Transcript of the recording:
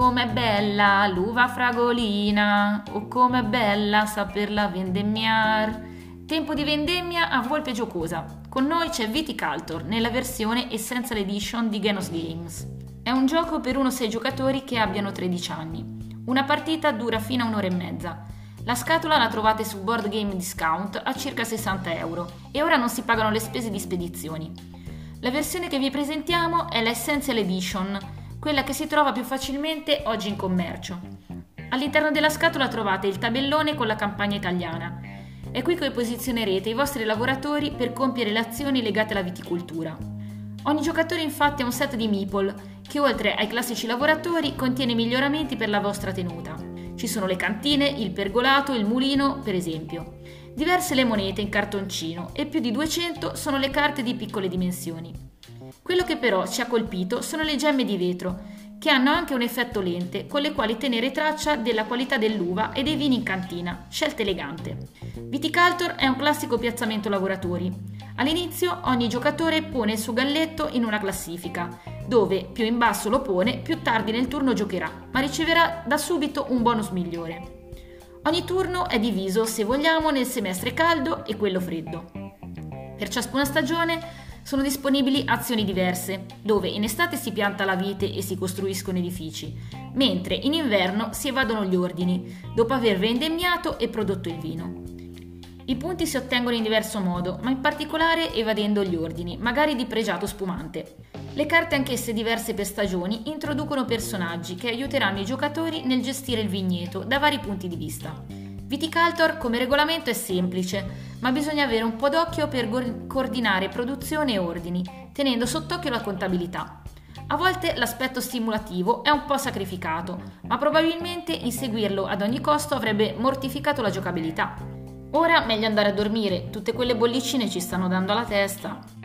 com'è bella l'uva fragolina, oh com'è bella saperla vendemmiar. Tempo di vendemmia a volpe giocosa. Con noi c'è Viticulture nella versione Essential Edition di Genos Games. È un gioco per 1-6 giocatori che abbiano 13 anni. Una partita dura fino a un'ora e mezza. La scatola la trovate su Board Game Discount a circa 60 euro e ora non si pagano le spese di spedizioni. La versione che vi presentiamo è l'Essential Edition, quella che si trova più facilmente oggi in commercio. All'interno della scatola trovate il tabellone con la campagna italiana. È qui che posizionerete i vostri lavoratori per compiere le azioni legate alla viticoltura. Ogni giocatore infatti ha un set di meeple che oltre ai classici lavoratori contiene miglioramenti per la vostra tenuta. Ci sono le cantine, il pergolato, il mulino, per esempio. Diverse le monete in cartoncino e più di 200 sono le carte di piccole dimensioni. Quello che però ci ha colpito sono le gemme di vetro, che hanno anche un effetto lente, con le quali tenere traccia della qualità dell'uva e dei vini in cantina, scelta elegante. Viticulture è un classico piazzamento lavoratori. All'inizio ogni giocatore pone il suo galletto in una classifica, dove più in basso lo pone, più tardi nel turno giocherà, ma riceverà da subito un bonus migliore. Ogni turno è diviso, se vogliamo, nel semestre caldo e quello freddo. Per ciascuna stagione sono disponibili azioni diverse, dove in estate si pianta la vite e si costruiscono edifici, mentre in inverno si evadono gli ordini, dopo aver vendemmiato e prodotto il vino. I punti si ottengono in diverso modo, ma in particolare evadendo gli ordini, magari di pregiato spumante. Le carte, anch'esse diverse per stagioni, introducono personaggi che aiuteranno i giocatori nel gestire il vigneto da vari punti di vista. Viticulture come regolamento è semplice, ma bisogna avere un po' d'occhio per go- coordinare produzione e ordini, tenendo sott'occhio la contabilità. A volte l'aspetto stimolativo è un po' sacrificato, ma probabilmente inseguirlo ad ogni costo avrebbe mortificato la giocabilità. Ora meglio andare a dormire, tutte quelle bollicine ci stanno dando alla testa.